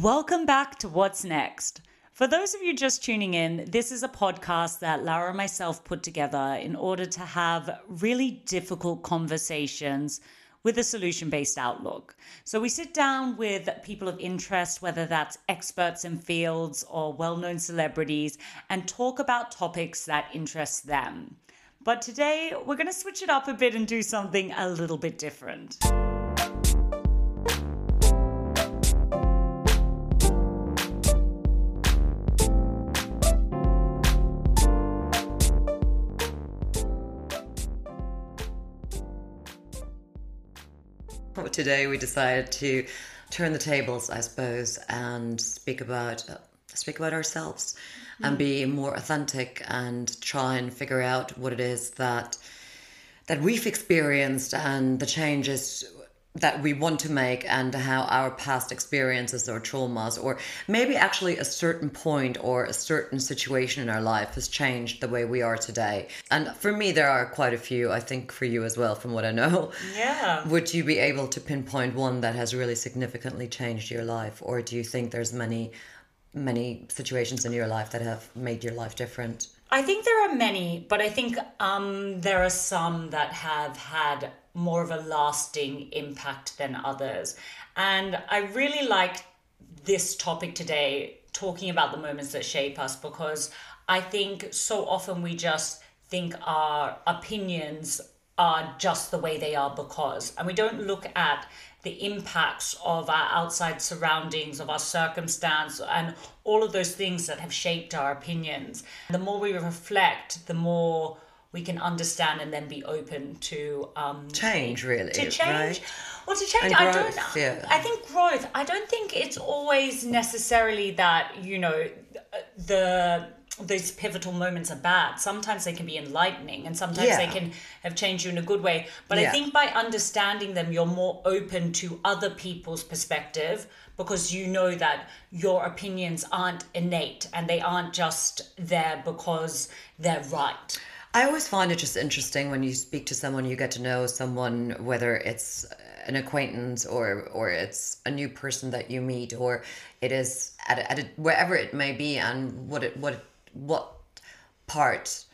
Welcome back to What's Next. For those of you just tuning in, this is a podcast that Lara and myself put together in order to have really difficult conversations with a solution based outlook. So we sit down with people of interest, whether that's experts in fields or well known celebrities, and talk about topics that interest them. But today, we're going to switch it up a bit and do something a little bit different. Today we decided to turn the tables, I suppose, and speak about uh, speak about ourselves mm. and be more authentic and try and figure out what it is that that we've experienced and the changes that we want to make and how our past experiences or traumas or maybe actually a certain point or a certain situation in our life has changed the way we are today. And for me there are quite a few i think for you as well from what i know. Yeah. Would you be able to pinpoint one that has really significantly changed your life? Or do you think there's many many situations in your life that have made your life different? I think there are many, but I think um, there are some that have had more of a lasting impact than others. And I really like this topic today, talking about the moments that shape us, because I think so often we just think our opinions are just the way they are because, and we don't look at the impacts of our outside surroundings, of our circumstance, and all of those things that have shaped our opinions. The more we reflect, the more we can understand and then be open to um, change, really. To change. Right? Well, to change, I don't. yeah. I think growth. I don't think it's always necessarily that you know the those pivotal moments are bad. Sometimes they can be enlightening, and sometimes Yeah. they can have changed you in a good way. But I think by understanding them, you're more open to other people's perspective because you know that your opinions aren't innate and they aren't just there because they're right. I always find it just interesting when you speak to someone, you get to know someone, whether it's an acquaintance or or it's a new person that you meet, or it is at, a, at a, wherever it may be, and what it what what part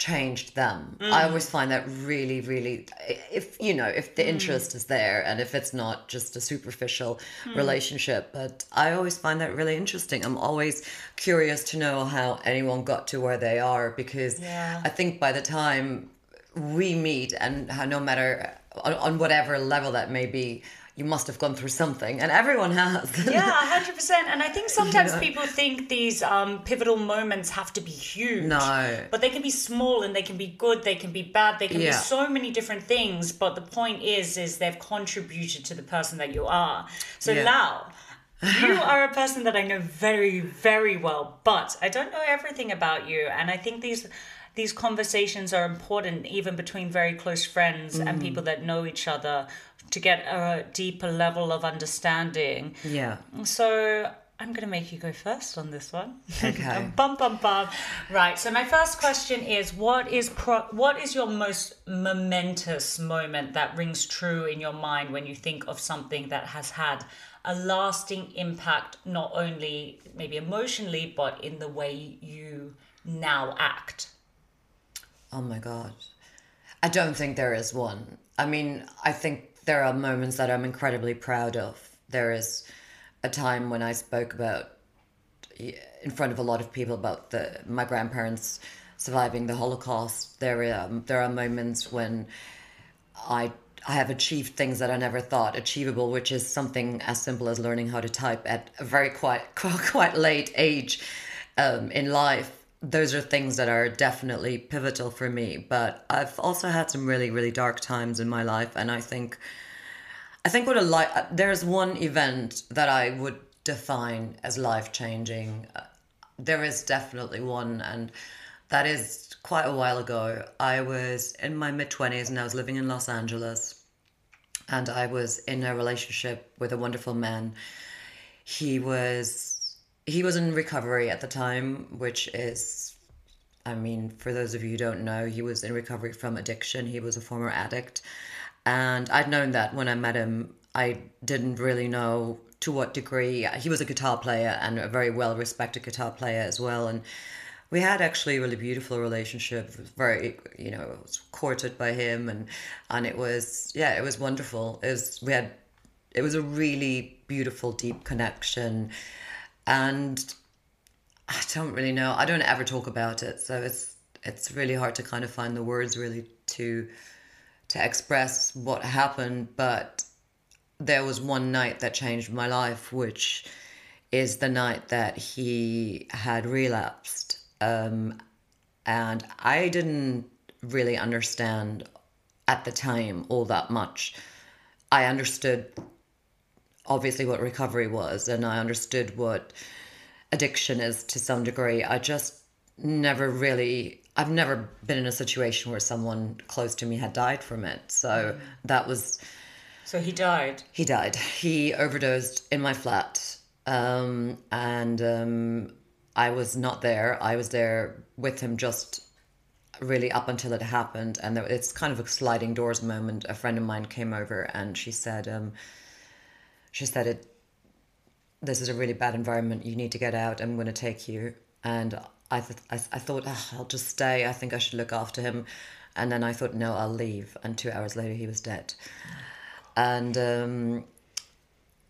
changed them. I mm. always find that really, really, if you know, if the mm. interest is there, and if it's not just a superficial mm. relationship. But I always find that really interesting. I'm always curious to know how anyone got to where they are because Yeah. I think by the time we meet and how no matter on, on whatever level that may be, you must have gone through something, and everyone has. Yeah, hundred percent. And I think sometimes know? people think these um, pivotal moments have to be huge. No. but they can be small and they can be good. They can be bad. They can Yeah. be so many different things. But the point is, is they've contributed to the person that you are. So Yeah. now. you are a person that I know very, very well, but I don't know everything about you. And I think these these conversations are important even between very close friends Mm. and people that know each other to get a deeper level of understanding. yeah. So I'm going to make you go first on this one. Okay. bum bum bum. Right. So my first question is, what is pro- what is your most momentous moment that rings true in your mind when you think of something that has had a lasting impact, not only maybe emotionally, but in the way you now act? Oh my God. I don't think there is one. I mean, I think there are moments that I'm incredibly proud of. There is a time when I spoke about in front of a lot of people about the my grandparents surviving the Holocaust. There are um, there are moments when I I have achieved things that I never thought achievable, which is something as simple as learning how to type at a very quite quite late age um, in life. Those are things that are definitely pivotal for me. But I've also had some really really dark times in my life, and I think I think what a life there's one event that I would define as life changing. Uh, there is definitely one, and that is quite a while ago. I was in my mid 20s and I was living in Los Angeles, and I was in a relationship with a wonderful man. He was he was in recovery at the time, which is I mean, for those of you who don't know, he was in recovery from addiction. He was a former addict. And I'd known that when I met him. I didn't really know to what degree. He was a guitar player and a very well respected guitar player as well. And we had actually a really beautiful relationship. Very, you know, was courted by him, and and it was yeah, it was wonderful. It was we had, it was a really beautiful, deep connection, and I don't really know. I don't ever talk about it, so it's it's really hard to kind of find the words really to to express what happened, but there was one night that changed my life, which is the night that he had relapsed. Um, and I didn't really understand at the time all that much. I understood obviously what recovery was, and I understood what addiction is to some degree. I just never really, I've never been in a situation where someone close to me had died from it. So mm. that was so he died. He died. He overdosed in my flat, um, and um, I was not there. I was there with him just really up until it happened, and there, it's kind of a sliding doors moment. A friend of mine came over, and she said, um, "She said it. This is a really bad environment. You need to get out. I'm going to take you." And I, th- I, I thought, oh, I'll just stay. I think I should look after him. And then I thought, no, I'll leave. And two hours later, he was dead. And um,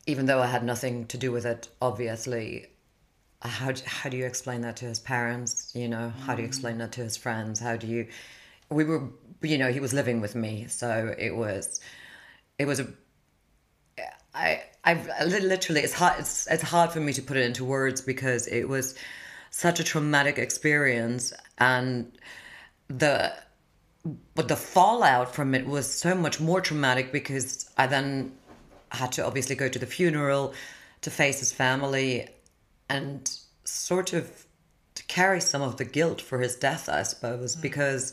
even though I had nothing to do with it, obviously, how how do you explain that to his parents? You know, how do you explain that to his friends? How do you? We were, you know, he was living with me, so it was, it was a. I I literally it's hard it's it's hard for me to put it into words because it was such a traumatic experience and the but the fallout from it was so much more traumatic because I then had to obviously go to the funeral to face his family and sort of to carry some of the guilt for his death, I suppose, mm. because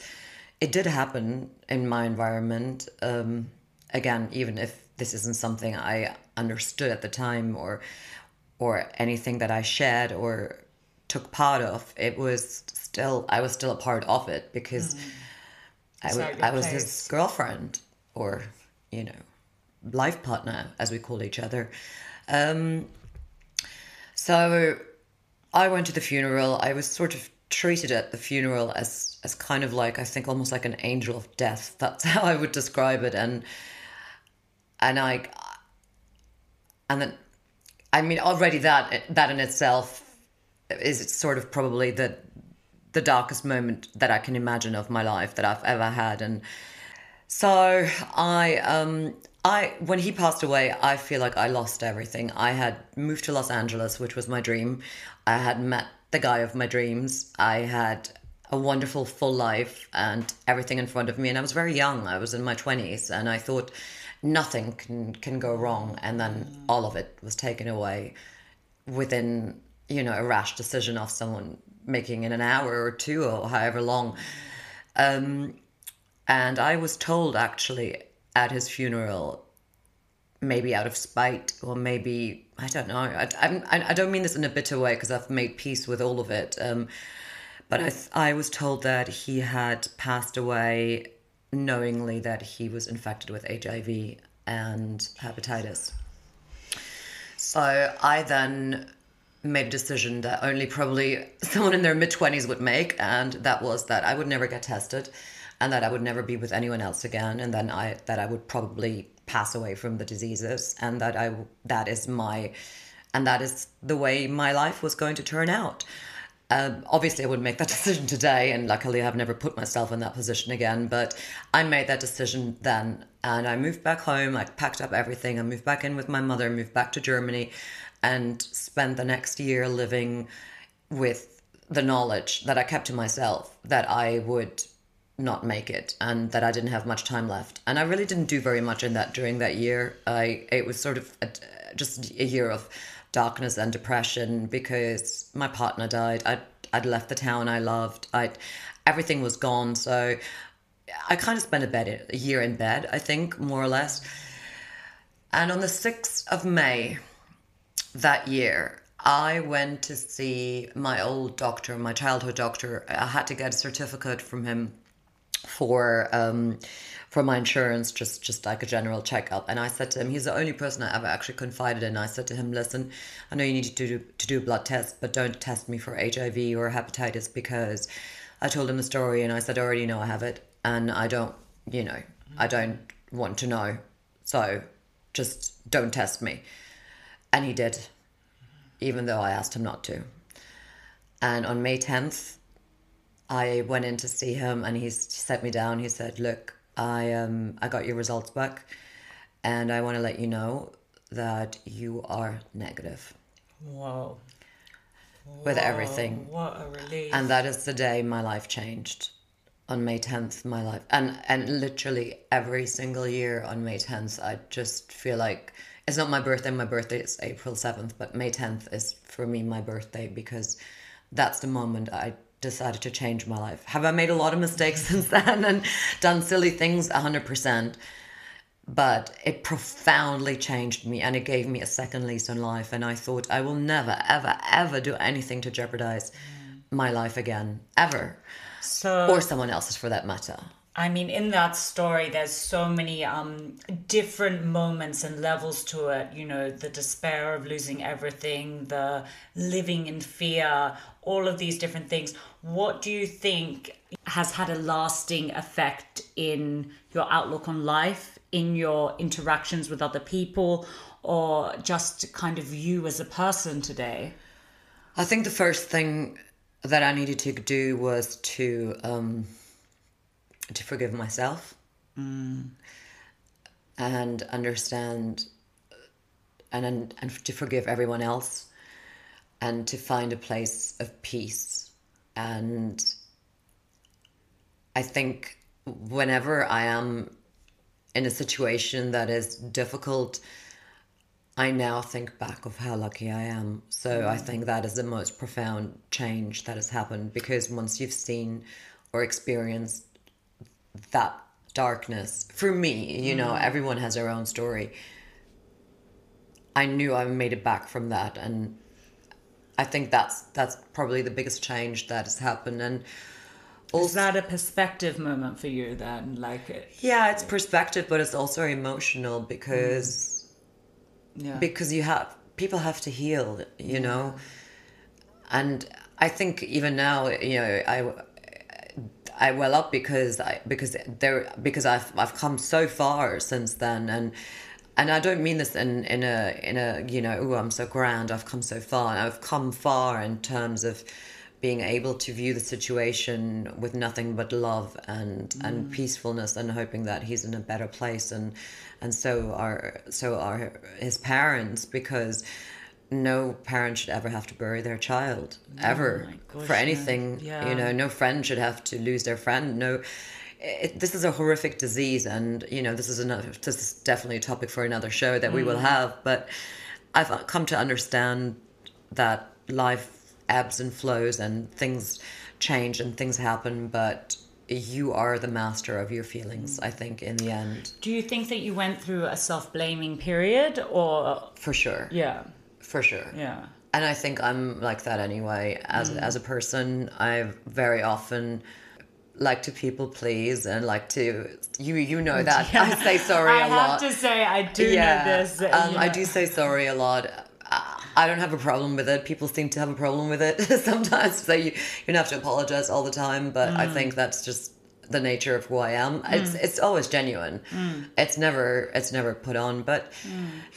it did happen in my environment. Um, again, even if this isn't something I understood at the time or or anything that I shared or took part of, it was still I was still a part of it because. Mm I, w- I was his girlfriend or, you know, life partner, as we call each other. Um, so I went to the funeral. I was sort of treated at the funeral as as kind of like I think almost like an angel of death. That's how I would describe it. And and I and then I mean already that that in itself is sort of probably the the darkest moment that I can imagine of my life that I've ever had. And so I, um, I when he passed away, I feel like I lost everything. I had moved to Los Angeles, which was my dream. I had met the guy of my dreams. I had a wonderful full life and everything in front of me and I was very young. I was in my 20s and I thought nothing can can go wrong and then all of it was taken away within, you know, a rash decision of someone making in an hour or two or however long. Um, and I was told actually at his funeral, maybe out of spite or maybe I don't know. I, I, I don't mean this in a bitter way because I've made peace with all of it. Um, but I, I was told that he had passed away knowingly that he was infected with HIV and hepatitis. So I then made a decision that only probably someone in their mid 20s would make and that was that I would never get tested and that I would never be with anyone else again and then I that I would probably pass away from the diseases and that I that is my and that is the way my life was going to turn out. Um, obviously, I wouldn't make that decision today, and luckily, I've never put myself in that position again. But I made that decision then, and I moved back home. I packed up everything. I moved back in with my mother, moved back to Germany, and spent the next year living with the knowledge that I kept to myself that I would not make it and that I didn't have much time left. And I really didn't do very much in that during that year. I it was sort of a, just a year of darkness and depression because my partner died. I'd I'd left the town I loved. I everything was gone. So I kind of spent a bed a year in bed, I think, more or less. And on the 6th of May that year, I went to see my old doctor, my childhood doctor. I had to get a certificate from him for um, for my insurance, just just like a general checkup. And I said to him, he's the only person I ever actually confided in. I said to him, listen, I know you need to do to do blood test, but don't test me for HIV or hepatitis because I told him the story and I said I already know I have it and I don't, you know, I don't want to know. So just don't test me. And he did, even though I asked him not to. And on May 10th, I went in to see him and he set me down. He said, Look, I um I got your results back and I want to let you know that you are negative. Whoa. With everything. What a relief. And that is the day my life changed. On May 10th, my life and and literally every single year on May 10th, I just feel like it's not my birthday, my birthday is April 7th, but May 10th is for me my birthday because that's the moment I decided to change my life. Have I made a lot of mistakes since then and done silly things? 100%. But it profoundly changed me and it gave me a second lease on life. And I thought, I will never, ever, ever do anything to jeopardize mm. my life again, ever. So, or someone else's for that matter. I mean, in that story, there's so many um, different moments and levels to it. You know, the despair of losing everything, the living in fear, all of these different things. What do you think has had a lasting effect in your outlook on life, in your interactions with other people, or just kind of you as a person today? I think the first thing that I needed to do was to. Um, to forgive myself mm. and understand and and and to forgive everyone else and to find a place of peace and i think whenever i am in a situation that is difficult i now think back of how lucky i am so mm. i think that is the most profound change that has happened because once you've seen or experienced that darkness for me you know mm. everyone has their own story i knew i made it back from that and i think that's that's probably the biggest change that has happened and also, is that a perspective moment for you then like it, yeah it's perspective but it's also emotional because mm. yeah. because you have people have to heal you know and i think even now you know i I well up because I because there because I've I've come so far since then. And and I don't mean this in in a in a you know oh I'm so grand I've come so far. I've come far in terms of being able to view the situation with nothing but love and mm. and peacefulness and hoping that he's in a better place. And and so are so are his parents because no parent should ever have to bury their child ever oh gosh, for anything yeah. you know no friend should have to lose their friend no it, this is a horrific disease and you know this is another this is definitely a topic for another show that mm. we will mm. have but i've come to understand that life ebbs and flows and things change and things happen but you are the master of your feelings i think in the end do you think that you went through a self-blaming period or for sure yeah for sure. Yeah. And I think I'm like that anyway. As mm. as a person, I very often like to people please and like to you you know that yeah. I say sorry I a lot. I have to say I do yeah. know this. Um, know. I do say sorry a lot. I don't have a problem with it. People seem to have a problem with it sometimes. So you you don't have to apologize all the time, but mm. I think that's just the nature of who I am. It's Mm. it's always genuine. It's never it's never put on. But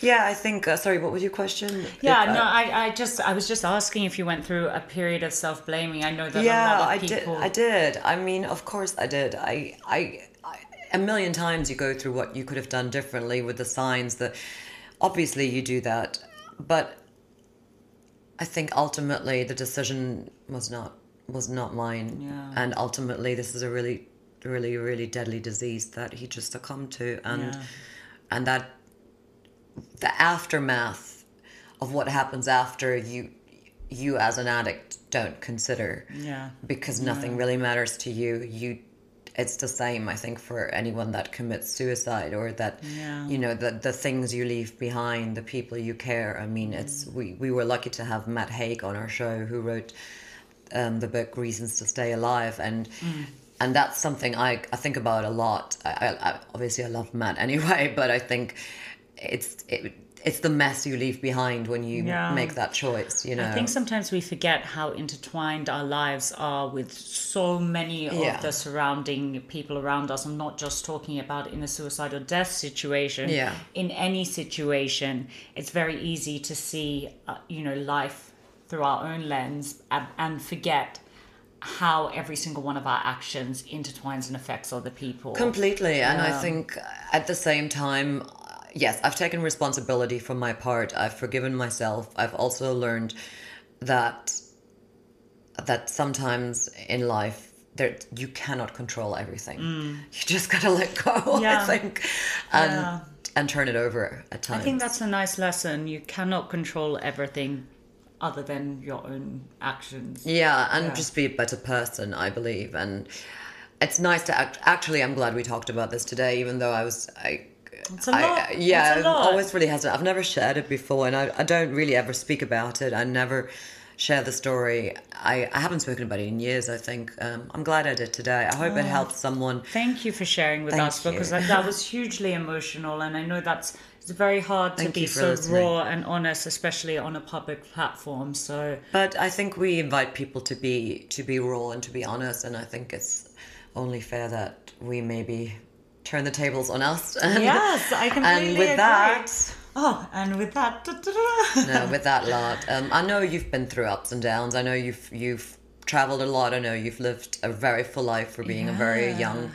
yeah, I think. Uh, sorry, what was your question? Mm. Yeah, If I- no, I, I just I was just asking if you went through a period of self blaming. I know that a yeah lot i of people did i did i mean of course i did I, I i a million times you go through what you could have done differently with the signs that obviously you do that but i think ultimately the decision was not was not mine Yeah. and ultimately this is a really really really deadly disease that he just succumbed to. And Yeah. and that the aftermath of what happens after you you as an addict don't consider. Yeah. because nothing really matters to you. You it's the same i think for anyone that commits suicide or that Yeah. you know the the things you leave behind the people you care. I mean it's we we were lucky to have matt haig on our show who wrote um, the book reasons to stay alive. And and that's something I, I think about a lot I, I, I obviously i love matt anyway but i think it's it, it's the mess you leave behind when you Yeah. make that choice you know I think sometimes we forget how intertwined our lives are with so many of Yeah. the surrounding people around us. I'm not just talking about in a suicide or death situation. Yeah. In any situation, it's very easy to see, uh, you know, life through our own lens and, and forget how every single one of our actions intertwines and affects other people. Completely. And I think at the same time, yes, I've taken responsibility for my part. I've forgiven myself. I've also learned that that sometimes in life there you cannot control everything. You just gotta let go, Mm. Yeah. I think. And Yeah. and turn it over at times. I think that's a nice lesson. You cannot control everything other than your own actions. Yeah, and Yeah. just be a better person, I believe. And it's nice to act. Actually, I'm glad we talked about this today, even though I was. I, It's a I- lot. yeah, It's a lot. Always really hesitant. I've never shared it before, and I, I don't really ever speak about it. I never share the story. I, I haven't spoken about it in years, I think. Um, I'm glad I did today. I hope it helps someone. Thank you for sharing with Thank us because that, that was hugely emotional, and I know that's it's very hard to Thank be so listening. raw and honest, especially on a public platform. So But I think we invite people to be to be raw and to be honest, and I think it's only fair that we maybe turn the tables on us. And, Yes, I completely And with agree. that, oh, and with that, da, da, da. no, with that lot, um, I know you've been through ups and downs. I know you've you've traveled a lot. I know you've lived a very full life for being a very young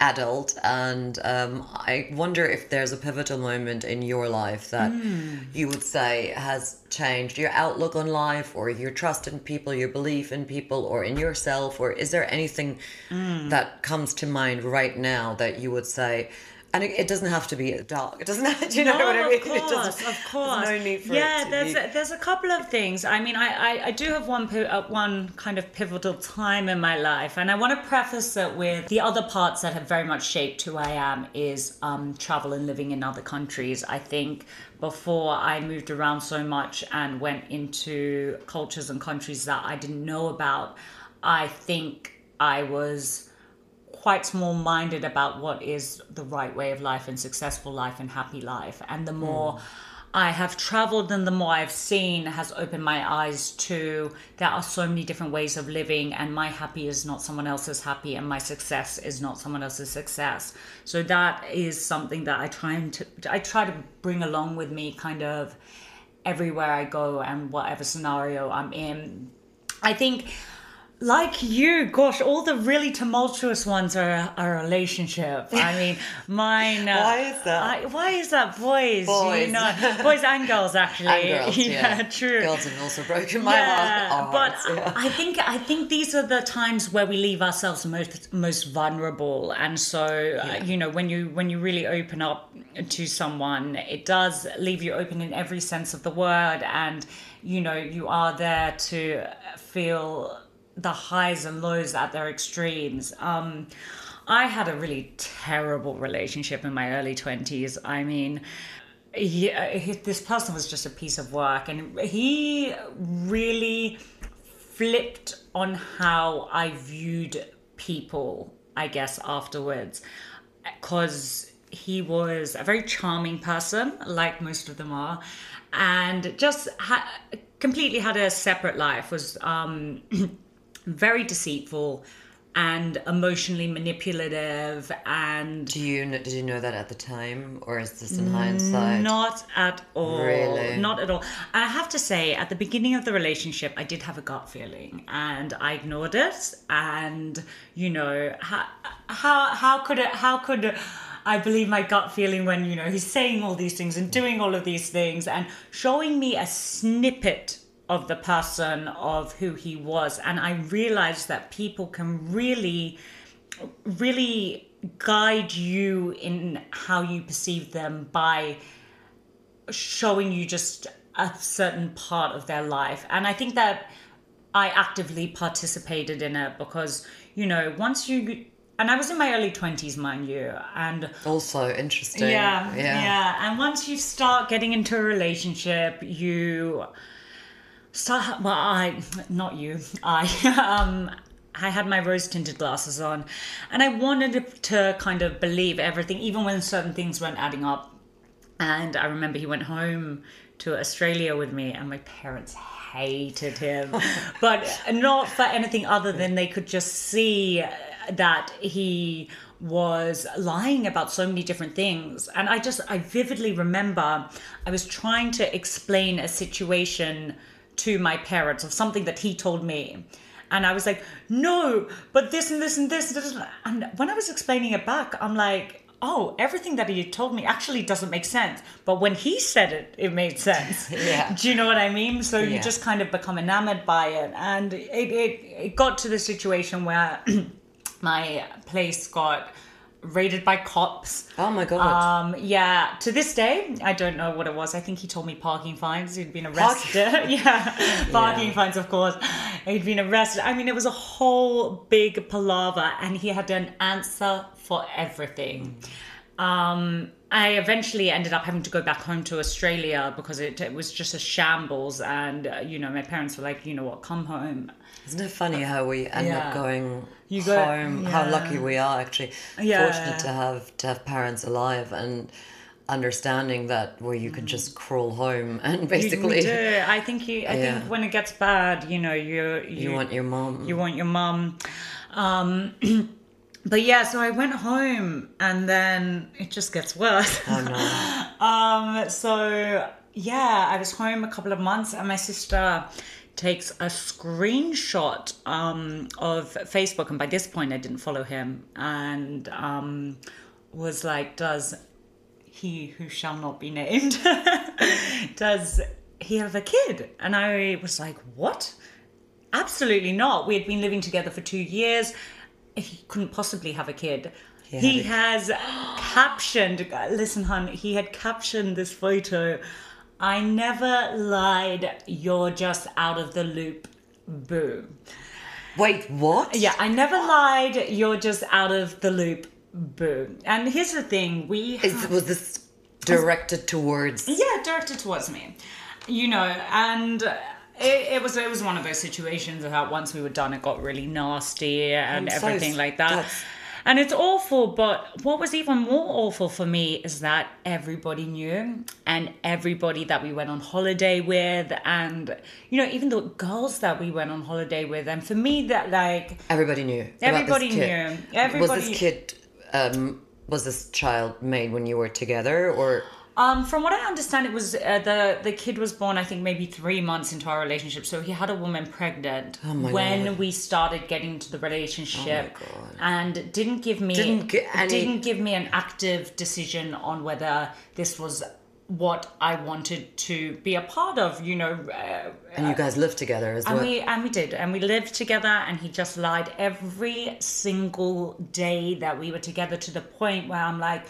adult, and um, I wonder if there's a pivotal moment in your life that Hmm. you would say has changed your outlook on life, or your trust in people, your belief in people, or in yourself, or is there anything Hmm. that comes to mind right now that you would say? And it, it doesn't have to be dark. It doesn't have. Do you know no, what I mean? of It course, of course. There's no need for yeah, there's be. a, there's a couple of things. I mean, I, I, I do have one uh, one kind of pivotal time in my life, and I want to preface it with the other parts that have very much shaped who I am is um, travel and living in other countries. I think before I moved around so much and went into cultures and countries that I didn't know about, I think I was quite small minded about what is the right way of life and successful life and happy life. And the more hmm. I have traveled and the more I've seen has opened my eyes to there are so many different ways of living, and my happy is not someone else's happy, and my success is not someone else's success. So that is something that I try and to, I try to bring along with me kind of everywhere I go and whatever scenario I'm in. I think like you, gosh, all the really tumultuous ones are a relationship. I mean, mine. Uh, Why is that? I, why is that, boys? Boys. You know, boys and girls, actually. And girls, yeah, true. Girls have also broken my Yeah, heart. our but yeah. I think I think these are the times where we leave ourselves most most vulnerable, and so uh, you know when you when you really open up to someone, it does leave you open in every sense of the word, and you know you are there to feel the highs and lows at their extremes. Um, I had a really terrible relationship in my early twenties. I mean he, uh, he, this person was just a piece of work and he really flipped on how i viewed people i guess afterwards because he was a very charming person like most of them are and just ha- completely had a separate life was um, very deceitful and emotionally manipulative and Do you kn- did you know that at the time, or is this in hindsight? not at all. Really? Not at all. I have to say, at the beginning of the relationship, I did have a gut feeling, and I ignored it. And you know, how how how could it? How could I believe my gut feeling when you know he's saying all these things and doing all of these things and showing me a snippet of the person of who he was, and I realized that people can really really guide you in how you perceive them by showing you just a certain part of their life. And I think that I actively participated in it because, you know, once you, and I was in my early 20s, mind you, and Also interesting. yeah, yeah. yeah. And once you start getting into a relationship, you start. Well, I, not you, I. Um, I had my rose tinted glasses on, and I wanted to, to kind of believe everything, even when certain things weren't adding up. And I remember he went home to Australia with me, and my parents hated him, but not for anything other than they could just see that he was lying about so many different things. And I just, I vividly remember I was trying to explain a situation to my parents of something that he told me. And I was like, no, but this and this and this. And, when I was explaining it back, I'm like, oh, everything that he told me actually doesn't make sense. But when he said it, it made sense. Yeah. Do you know what I mean? So you just kind of become enamored by it. And it, it, it got to the situation where my place got raided by cops. Oh my god. Um, yeah, to this day, I don't know what it was. I think he told me parking fines. He'd been arrested. yeah, parking Yeah. fines, of course. He'd been arrested. I mean, it was a whole big palaver, and he had an answer for everything. Um, I eventually ended up having to go back home to Australia because it, it was just a shambles. And, uh, you know, my parents were like, you know what, come home. Isn't it funny how we end Yeah. up going You go- home? How lucky we are actually. Yeah. Fortunate to have to have parents alive and understanding that where you can just crawl home and You- basically. I think you. I Yeah. think when it gets bad, you know, you you want your mom. you want your mum. Um, but yeah, so I went home, and then it just gets worse. oh no. Um, so yeah, I was home a couple of months, and my sister takes a screenshot um, of Facebook, and by this point, I didn't follow him, and um, was like, "Does he who shall not be named does he have a kid?" And I was like, "What?" Absolutely not. We had been living together for two years. If he couldn't possibly have a kid. had He has captioned, listen, hun, he had captioned this photo. I never lied. You're just out of the loop. Boo. Wait, what? Yeah, I never lied. You're just out of the loop. Boo. And here's the thing we Is, was this directed towards yeah directed towards me you know and it, it was it was one of those situations that once we were done it got really nasty and so everything s- like that that's- and it's awful but what was even more awful for me is that everybody knew and everybody that we went on holiday with and you know even the girls that we went on holiday with and for me that like everybody knew? Everybody knew. was this kid um was this child made when you were together or Um, from what I understand, it was uh, the the kid was born, I think, maybe three months into our relationship. So he had a woman pregnant Oh when God. we started getting into the relationship, God. and didn't give me Didn't any- didn't give me an active decision on whether this was what I wanted to be a part of. You know, uh, and you guys lived together as and well? we and we did, and we lived together, and he just lied every single day that we were together to the point where I'm like,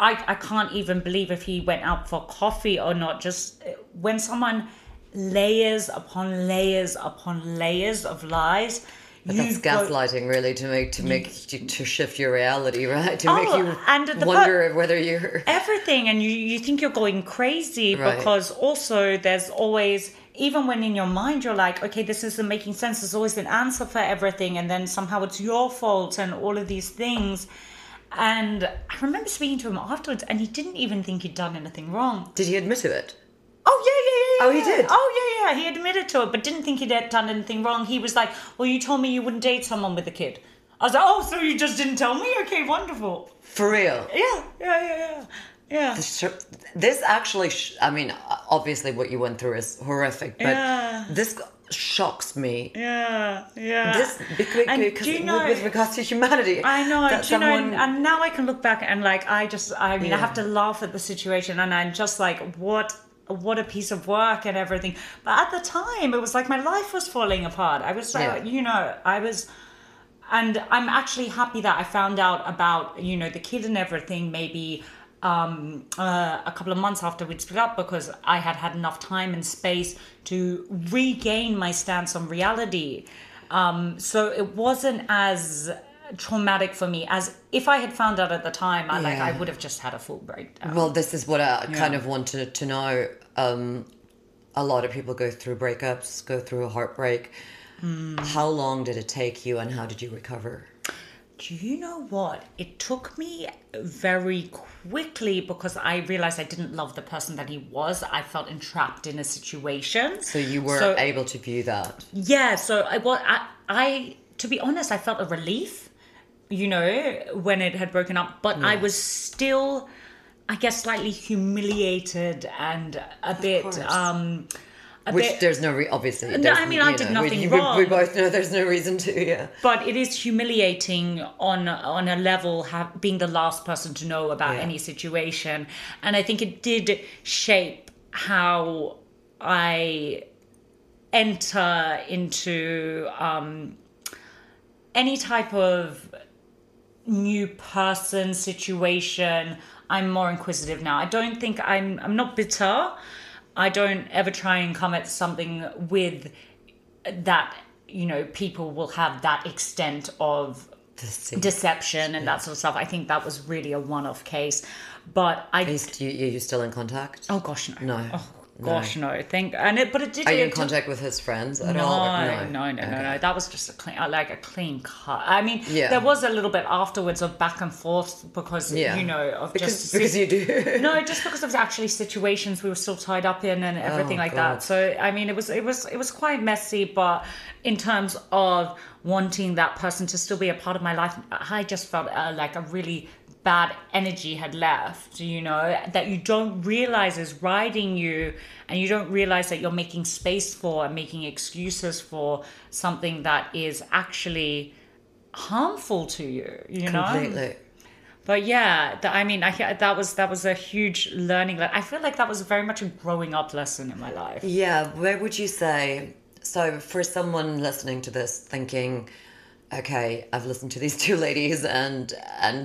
I I can't even believe if he went out for coffee or not. Just when someone layers upon layers upon layers of lies. But that's gaslighting, really, to make to make you to shift your reality, right? To Oh, make you and wonder whether you're. everything and you, you think you're going crazy Right. because also there's always even when in your mind you're like okay this isn't making sense there's always an answer for everything and then somehow it's your fault and all of these things and i remember speaking to him afterwards and he didn't even think he'd done anything wrong Did he admit to it? oh yeah yeah yeah, Oh, he did? oh yeah yeah he admitted to it but didn't think he'd done anything wrong he was like well you told me you wouldn't date someone with a kid I was like, oh, so you just didn't tell me? Okay, wonderful. For real. Yeah, yeah, yeah, yeah. Yeah. Sure. This actually, sh- I mean, obviously what you went through is horrific, but Yeah. this shocks me. Yeah, yeah. This because, And because do you with- know- with regards to humanity, I know, do you know, and, now I can look back and like I just, I mean, I have to laugh at the situation, and I'm just like, what, what a piece of work and everything. But at the time, it was like my life was falling apart. I was uh, Yeah. you know, I was, and I'm actually happy that I found out about, you know, the kid and everything. Maybe um, uh, a couple of months after we'd split up because I had had enough time and space to regain my stance on reality. Um, so it wasn't as traumatic for me as if I had found out at the time. I like I would have just had a full breakdown. Well, this is what I kind of wanted to know. Um, a lot of people go through breakups, go through a heartbreak. Hmm. How long did it take you, and how did you recover? Do you know what? It took me very quickly because I realized I didn't love the person that he was. I felt entrapped in a situation. So you were So- able to view that. Yeah, so I well, I, I to be honest, I felt a relief, you know, when it had broken up, but I was still, I guess, slightly humiliated and a bit, course. um, Which bit. there's no re- obviously. No, I mean, I did know, nothing we, wrong. We, both know there's no reason to. Yeah. But it is humiliating on on a level, being the last person to know about Yeah. any situation, and I think it did shape how I enter into um, any type of new person situation i'm more inquisitive now i don't think i'm i'm not bitter i don't ever try and come at something with that you know people will have that extent of deception and that sort of stuff. I think that was really a one-off case. But i Are you, you, are you still in contact? oh gosh no. No. oh gosh no, think and it but it did Are you in contact with his friends at no, all? or- no, no, no, no, That was just a clean, uh, like a clean cut. I mean, Yeah. there was a little bit afterwards of back and forth because Yeah. you know of Because, just because you do. no, just because of actually situations we were still tied up in and everything Oh, like God. that. So I mean, it was it was it was quite messy, but in terms of wanting that person to still be a part of my life, I just felt uh, like a really bad energy had left. You know that you don't realize is riding you, and you don't realize that you're making space for and making excuses for something that is actually harmful to you. You know Completely. but yeah, I mean, I, that was that was a huge learning. le- I feel like that was very much a growing up lesson in my life. Yeah, where would you say? So, for someone listening to this, thinking, okay, I've listened to these two ladies, and and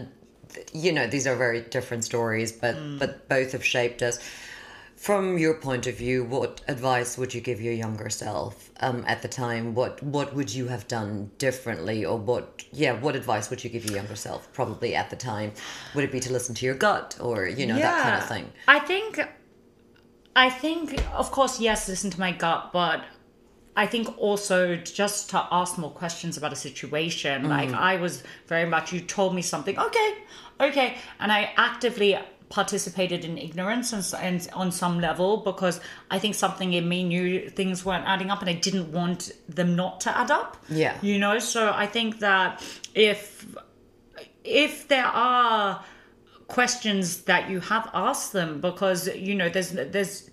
you know these are very different stories, but but both have shaped us. From your point of view, what advice would you give your younger self um, at the time? What what would you have done differently, or what? Yeah, what advice would you give your younger self? Probably at the time, would it be to listen to your gut, or you know that kind of thing? I think, I think, of course, yes, listen to my gut, but I think also just to ask more questions about a situation. Like I was very much, you told me something, okay, okay, and I actively participated in ignorance and, and on some level because I think something in me knew things weren't adding up and I didn't want them not to add up. Yeah. You know, so I think that if if there are questions that you have asked them because you know there's there's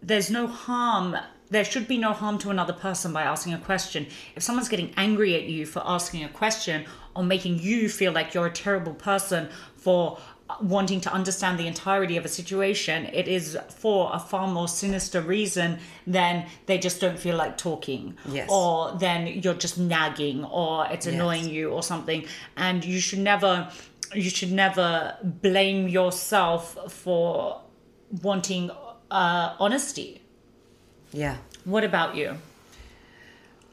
there's no harm there should be no harm to another person by asking a question. If someone's getting angry at you for asking a question or making you feel like you're a terrible person for wanting to understand the entirety of a situation it is for a far more sinister reason than they just don't feel like talking. Yes. or then you're just nagging or it's annoying you or something. And you should never you should never blame yourself for wanting uh, honesty Yeah. what about you?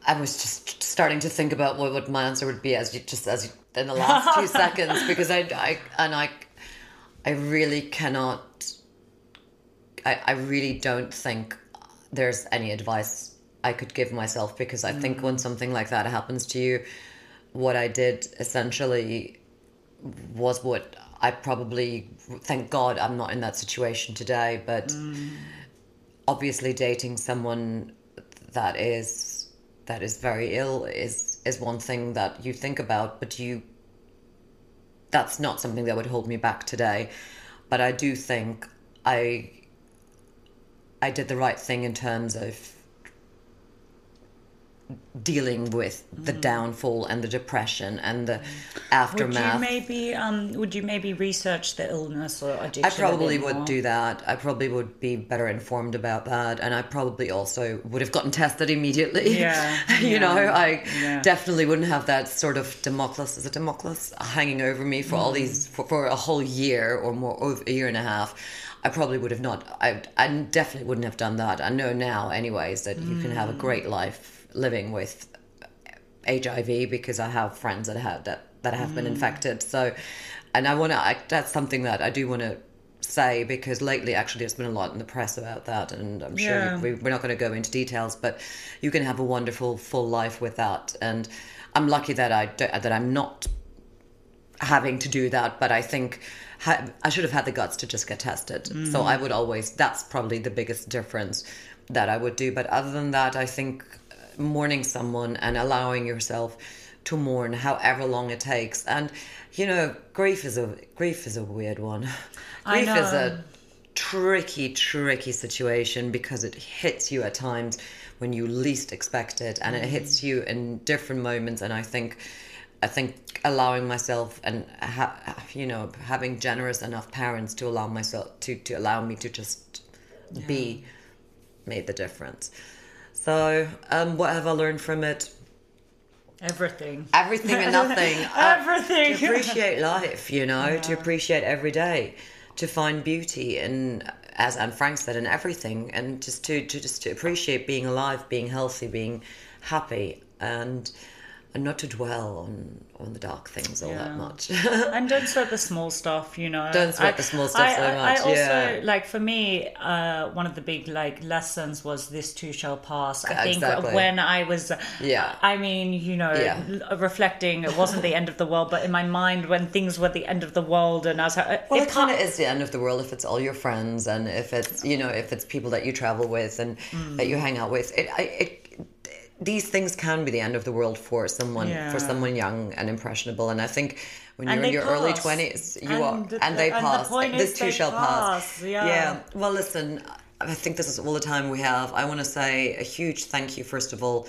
I was just starting to think about what, what my answer would be as you just as you, in the last two seconds because I, I and I I really cannot I, I really don't think there's any advice I could give myself because I think mm. when something like that happens to you what I did essentially was what I probably thank God I'm not in that situation today but mm. Obviously dating someone that is that is very ill is is one thing that you think about, but you that's not something that would hold me back today. But I do think I I did the right thing in terms of dealing with the Mm. downfall and the depression and the aftermath. Would you maybe um would you maybe research the illness or addiction? I probably would more? do that. I probably would be better informed about that, and I probably also would have gotten tested immediately. Yeah, you know, I yeah. definitely wouldn't have that sort of Damocles, is it Damocles, hanging over me for Mm. all these for, for a whole year or more, over a year and a half. I probably would have not. I I definitely wouldn't have done that. I know now, anyways, that you can have Mm. a great life living with HIV because I have friends that have that that have Mm. been infected. So, and I want to. That's something that I do want to say because lately, actually, there's been a lot in the press about that, and I'm sure Yeah. we, we're not going to go into details, but you can have a wonderful full life with that. And I'm lucky that I that I'm not having to do that, but I think ha- I should have had the guts to just get tested. So I would always, that's probably the biggest difference that I would do. But other than that, I think mourning someone and allowing yourself to mourn however long it takes. And, you know, grief is a, grief is a weird one. Grief is a tricky, tricky situation because it hits you at times when you least expect it, and it hits mm-hmm. you in different moments. And I think, I think allowing myself and ha- you know having generous enough parents to allow myself to to allow me to just be made the difference. So, um, what have I learned from it? everything. Everything and nothing. Uh, Everything. to appreciate life, you know, to appreciate every day, to find beauty in, as Anne Frank said, in everything, and just to, to just to appreciate being alive, being healthy, being happy, and and not to dwell on on the dark things all that much. and don't sweat the small stuff, you know. Don't sweat the small stuff I, so I- much, I also yeah. like for me, uh, one of the big like lessons was this too shall pass. I think Exactly. when I was, Yeah. I mean, you know, Yeah. reflecting, it wasn't the end of the world, but in my mind, when things were the end of the world, and I was like, Well, it kind of is the end of the world if it's all your friends and if it's you know if it's people that you travel with and Mm. that you hang out with. It, I, it these things can be the end of the world for someone Yeah. for someone young and impressionable. And I think when And you're in your early twenties, you And are the- and they and the pass. point this is too shall pass. pass, yeah. Well, listen. I think this is all the time we have. I want to say a huge thank you, first of all,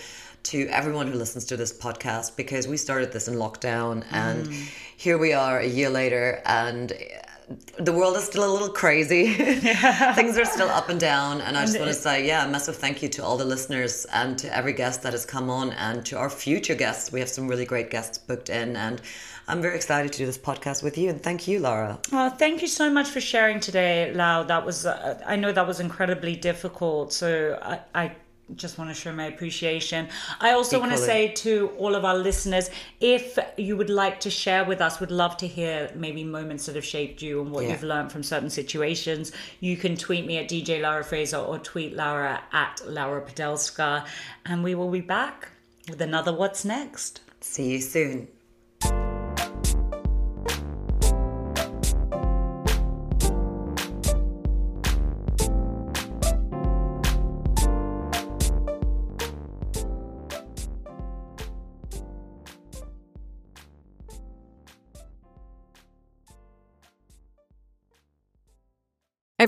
to everyone who listens to this podcast because we started this in lockdown and Mm. here we are a year later and the world is still a little crazy. Things are still up and down. And I just want to say, yeah, a massive thank you to all the listeners and to every guest that has come on and to our future guests. We have some really great guests booked in. And I'm very excited to do this podcast with you. And thank you, Laura. Well, thank you so much for sharing today, Lau. That was, uh, I know that was incredibly difficult. So I, I just want to show my appreciation. I also want to say to all of our listeners, if you would like to share with us, would love to hear maybe moments that have shaped you and what Yeah. you've learned from certain situations. You can tweet me at DJ Lara Fraser or tweet Laura at Laura Pradelska. And we will be back with another What's Next. See you soon.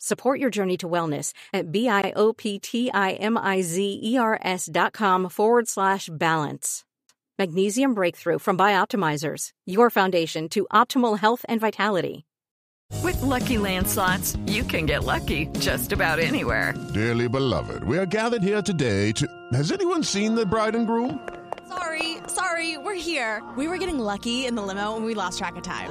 Support your journey to wellness at B-I-O-P-T-I-M-I-Z-E-R-S dot com forward slash balance. Magnesium Breakthrough from Bioptimizers, your foundation to optimal health and vitality. With Lucky Land slots, you can get lucky just about anywhere. Dearly beloved, we are gathered here today to. Has anyone seen the bride and groom? Sorry, sorry, we're here. We were getting lucky in the limo and we lost track of time.